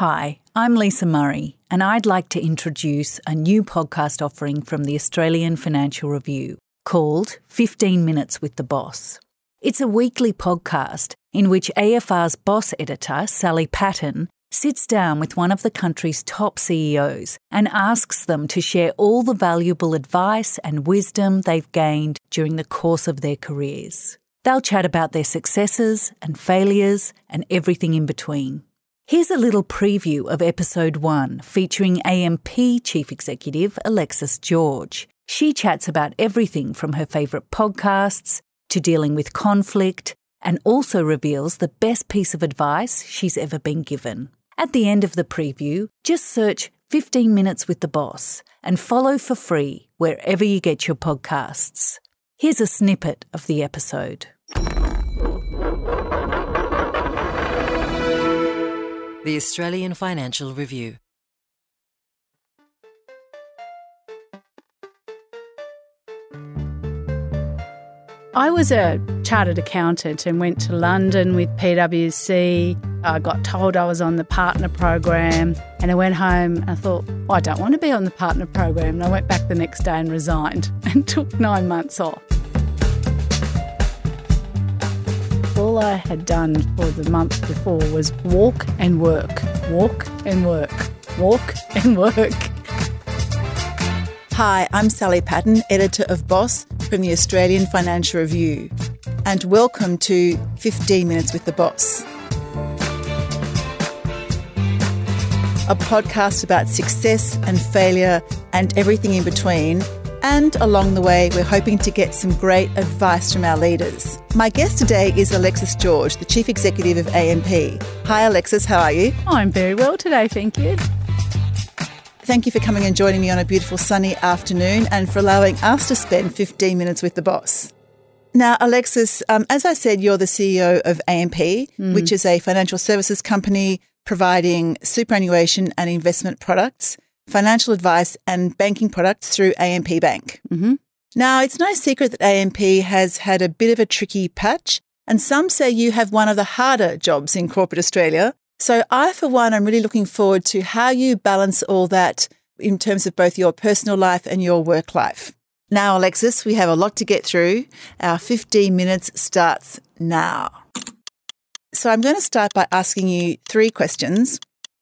Hi, I'm Lisa Murray, and I'd like to introduce a new podcast offering from the Australian Financial Review called 15 Minutes with the Boss. It's a weekly podcast in which AFR's boss editor, Sally Patten, sits down with one of the country's top CEOs and asks them to share all the valuable advice and wisdom they've gained during the course of their careers. They'll chat about their successes and failures and everything in between. Here's a little preview of episode one featuring AMP Chief Executive Alexis George. She chats about everything from her favourite podcasts to dealing with conflict and also reveals the best piece of advice she's ever been given. At the end of the preview, just search 15 Minutes with the Boss and follow for free wherever you get your podcasts. Here's a snippet of the episode. The Australian Financial Review. I was a chartered accountant and went to London with PwC. I got told I was on the partner program and I went home and I thought, well, I don't want to be on the partner program. And I went back the next day and resigned and took nine months off. All I had done for the month before was walk and work, walk and work, walk and work. Hi, I'm Sally Patten, editor of Boss from the Australian Financial Review, and welcome to 15 Minutes with the Boss. A podcast about success and failure and everything in between and along the way, we're hoping to get some great advice from our leaders. My guest today is Alexis George, the Chief Executive of AMP. Hi, Alexis, how are you? I'm very well today, thank you. Thank you for coming and joining me on a beautiful sunny afternoon and for allowing us to spend 15 minutes with the boss. Now, Alexis, um, as I said, you're the CEO of AMP, mm-hmm. which is a financial services company providing superannuation and investment products financial advice and banking products through AMP Bank. Mm-hmm. Now, it's no secret that AMP has had a bit of a tricky patch, and some say you have one of the harder jobs in corporate Australia. So, I, for one, am really looking forward to how you balance all that in terms of both your personal life and your work life. Now, Alexis, we have a lot to get through. Our 15 minutes starts now. So, I'm going to start by asking you three questions.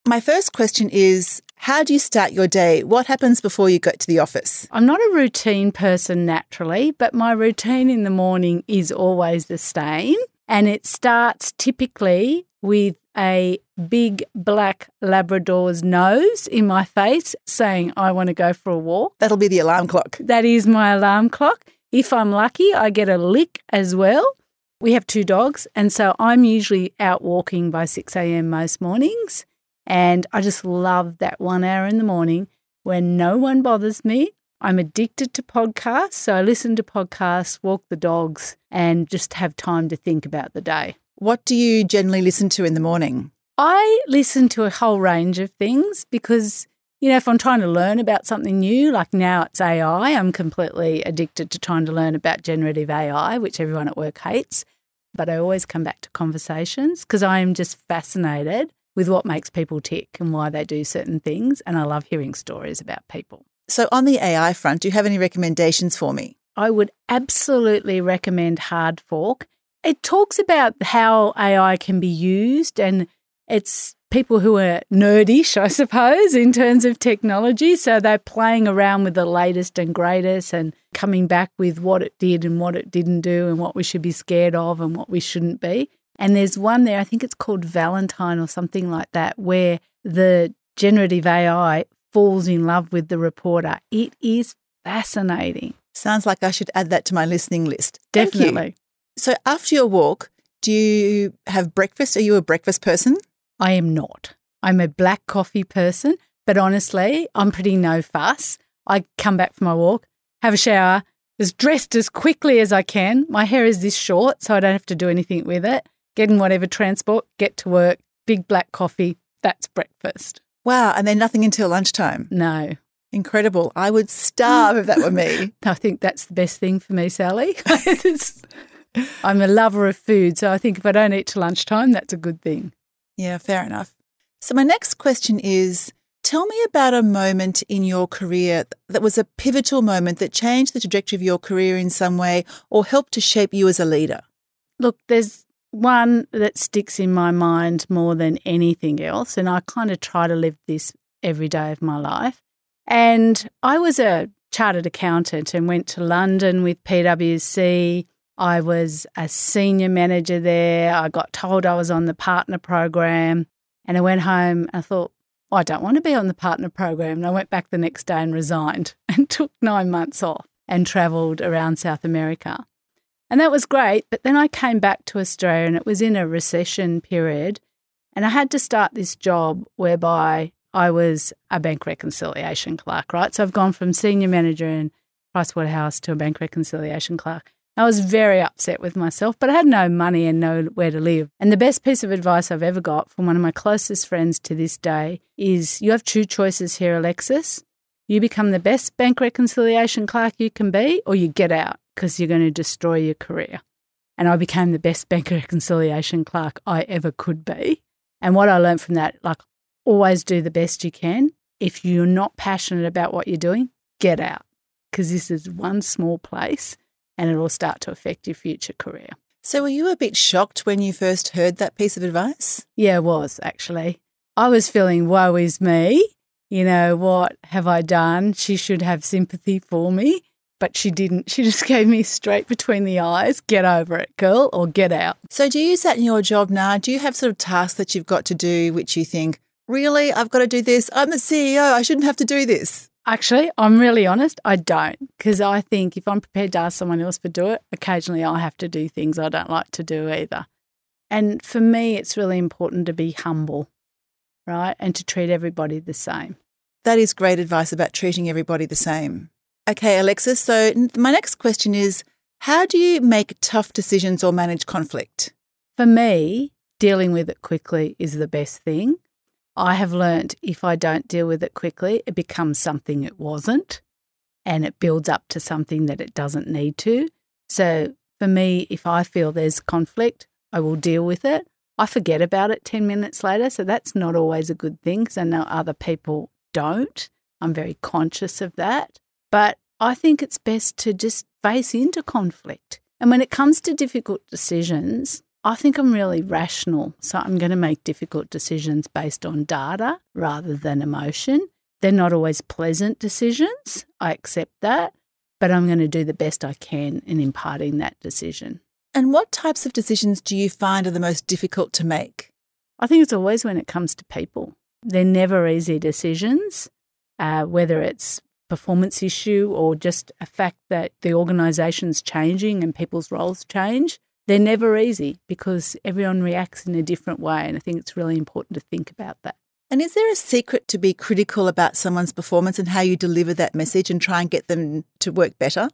My first question is how do you start your day? What happens before you go to the office? I'm not a routine person naturally, but my routine in the morning is always the same. And it starts typically with a big black Labrador's nose in my face saying, I want to go for a walk. That'll be the alarm clock. That is my alarm clock. If I'm lucky, I get a lick as well. We have two dogs, and so I'm usually out walking by 6 a.m. most mornings. And I just love that one hour in the morning when no one bothers me. I'm addicted to podcasts. So I listen to podcasts, walk the dogs, and just have time to think about the day. What do you generally listen to in the morning? I listen to a whole range of things because, you know, if I'm trying to learn about something new, like now it's AI, I'm completely addicted to trying to learn about generative AI, which everyone at work hates. But I always come back to conversations because I am just fascinated with what makes people tick and why they do certain things. And I love hearing stories about people. So, on the AI front, do you have any recommendations for me? I would absolutely recommend Hard Fork. It talks about how AI can be used, and it's people who are nerdish, I suppose, in terms of technology. So they're playing around with the latest and greatest and coming back with what it did and what it didn't do and what we should be scared of and what we shouldn't be. And there's one there, I think it's called Valentine or something like that, where the generative AI falls in love with the reporter. It is fascinating. Sounds like I should add that to my listening list. Definitely. So after your walk, do you have breakfast? Are you a breakfast person? I am not. I'm a black coffee person, but honestly, I'm pretty no fuss. I come back from my walk, have a shower, as dressed as quickly as I can. My hair is this short, so I don't have to do anything with it get in whatever transport, get to work, big black coffee. That's breakfast. Wow. And then nothing until lunchtime. No. Incredible. I would starve if that were me. I think that's the best thing for me, Sally. I'm a lover of food. So I think if I don't eat till lunchtime, that's a good thing. Yeah, fair enough. So, my next question is Tell me about a moment in your career that was a pivotal moment that changed the trajectory of your career in some way or helped to shape you as a leader. Look, there's one that sticks in my mind more than anything else, and I kind of try to live this every day of my life. And I was a chartered accountant and went to London with PwC. I was a senior manager there. I got told I was on the partner program. And I went home I thought, I don't want to be on the partner program. And I went back the next day and resigned and took nine months off and travelled around South America. And that was great. But then I came back to Australia and it was in a recession period. And I had to start this job whereby I was a bank reconciliation clerk, right? So I've gone from senior manager in Pricewaterhouse to a bank reconciliation clerk. I was very upset with myself, but I had no money and nowhere to live. And the best piece of advice I've ever got from one of my closest friends to this day is you have two choices here, Alexis. You become the best bank reconciliation clerk you can be, or you get out because you're going to destroy your career. And I became the best bank reconciliation clerk I ever could be. And what I learned from that, like, always do the best you can. If you're not passionate about what you're doing, get out because this is one small place and it will start to affect your future career. So, were you a bit shocked when you first heard that piece of advice? Yeah, it was actually. I was feeling, woe is me. You know, what have I done? She should have sympathy for me, but she didn't. She just gave me straight between the eyes get over it, girl, or get out. So, do you use that in your job now? Do you have sort of tasks that you've got to do which you think, really, I've got to do this? I'm the CEO. I shouldn't have to do this. Actually, I'm really honest, I don't. Because I think if I'm prepared to ask someone else to do it, occasionally I have to do things I don't like to do either. And for me, it's really important to be humble, right? And to treat everybody the same. That is great advice about treating everybody the same. Okay, Alexis. So, my next question is How do you make tough decisions or manage conflict? For me, dealing with it quickly is the best thing. I have learnt if I don't deal with it quickly, it becomes something it wasn't and it builds up to something that it doesn't need to. So for me, if I feel there's conflict, I will deal with it. I forget about it 10 minutes later. So that's not always a good thing because I know other people don't. I'm very conscious of that. But I think it's best to just face into conflict. And when it comes to difficult decisions, I think I'm really rational. So I'm going to make difficult decisions based on data rather than emotion. They're not always pleasant decisions. I accept that. But I'm going to do the best I can in imparting that decision. And what types of decisions do you find are the most difficult to make? I think it's always when it comes to people. They're never easy decisions, uh, whether it's performance issue or just a fact that the organisation's changing and people's roles change they're never easy because everyone reacts in a different way. And I think it's really important to think about that. And is there a secret to be critical about someone's performance and how you deliver that message and try and get them to work better?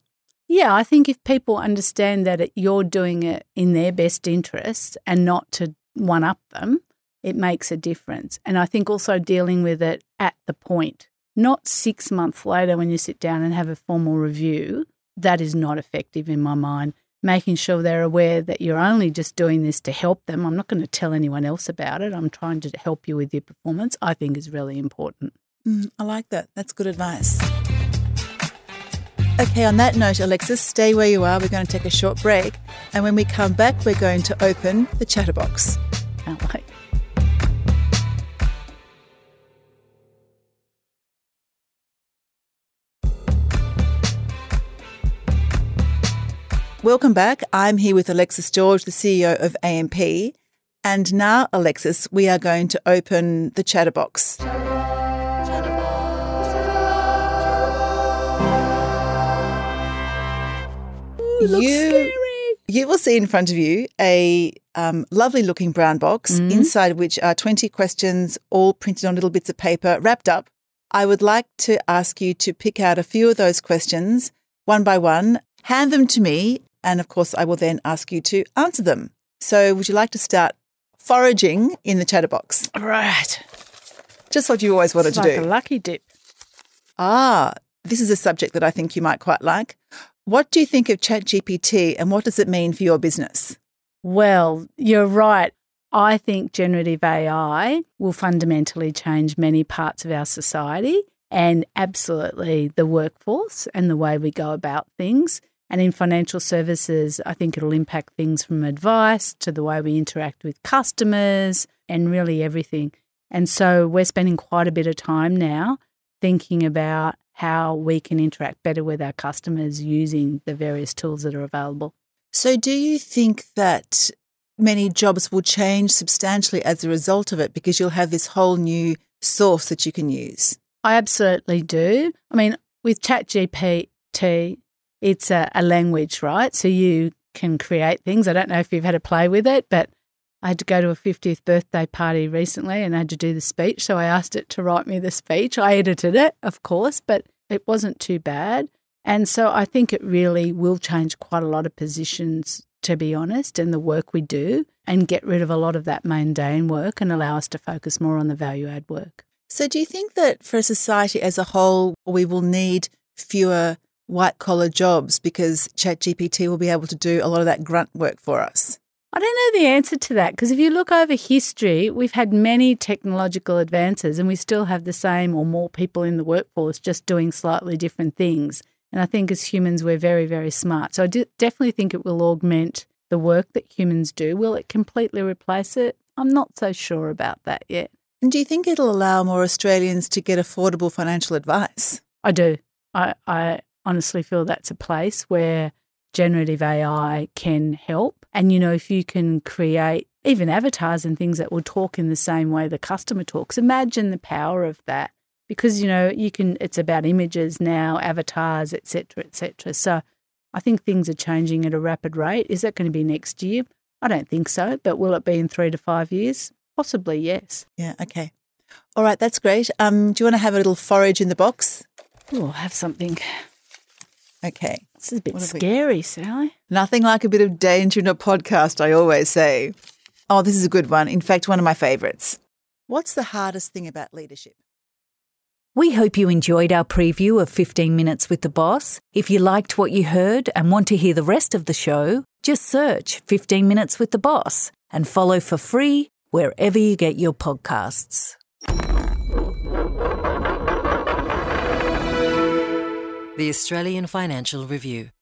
Yeah, I think if people understand that you're doing it in their best interest and not to one up them, it makes a difference. And I think also dealing with it at the point, not six months later when you sit down and have a formal review, that is not effective in my mind making sure they're aware that you're only just doing this to help them. I'm not going to tell anyone else about it. I'm trying to help you with your performance, I think is really important. Mm, I like that. That's good advice. Okay, on that note, Alexis, stay where you are. We're going to take a short break. And when we come back, we're going to open the chatterbox. Can't wait. Welcome back. I'm here with Alexis George, the CEO of AMP. And now, Alexis, we are going to open the chatterbox. Ooh, you, you will see in front of you a um, lovely looking brown box mm-hmm. inside which are 20 questions, all printed on little bits of paper, wrapped up. I would like to ask you to pick out a few of those questions one by one, hand them to me, and of course, I will then ask you to answer them. So, would you like to start foraging in the chatterbox? Right. Just what you always wanted it's to like do. A lucky dip. Ah, this is a subject that I think you might quite like. What do you think of ChatGPT and what does it mean for your business? Well, you're right. I think generative AI will fundamentally change many parts of our society and absolutely the workforce and the way we go about things. And in financial services, I think it'll impact things from advice to the way we interact with customers and really everything. And so we're spending quite a bit of time now thinking about how we can interact better with our customers using the various tools that are available. So, do you think that many jobs will change substantially as a result of it because you'll have this whole new source that you can use? I absolutely do. I mean, with ChatGPT, it's a, a language, right? So you can create things. I don't know if you've had a play with it, but I had to go to a 50th birthday party recently and I had to do the speech. So I asked it to write me the speech. I edited it, of course, but it wasn't too bad. And so I think it really will change quite a lot of positions, to be honest, and the work we do and get rid of a lot of that mundane work and allow us to focus more on the value add work. So, do you think that for society as a whole, we will need fewer white collar jobs because ChatGPT will be able to do a lot of that grunt work for us? I don't know the answer to that because if you look over history, we've had many technological advances and we still have the same or more people in the workforce just doing slightly different things. And I think as humans, we're very, very smart. So I do definitely think it will augment the work that humans do. Will it completely replace it? I'm not so sure about that yet. And do you think it'll allow more Australians to get affordable financial advice? I do. I, I honestly feel that's a place where generative AI can help. And, you know, if you can create even avatars and things that will talk in the same way the customer talks, imagine the power of that. Because, you know, you can, it's about images now, avatars, etc., etc. So I think things are changing at a rapid rate. Is that going to be next year? I don't think so. But will it be in three to five years? Possibly, yes. Yeah, okay. All right, that's great. Um, do you want to have a little forage in the box? Oh, have something. Okay. This is a bit scary, we... Sally. Nothing like a bit of danger in a podcast, I always say. Oh, this is a good one. In fact, one of my favourites. What's the hardest thing about leadership? We hope you enjoyed our preview of 15 Minutes with the Boss. If you liked what you heard and want to hear the rest of the show, just search 15 Minutes with the Boss and follow for free wherever you get your podcasts. The Australian Financial Review.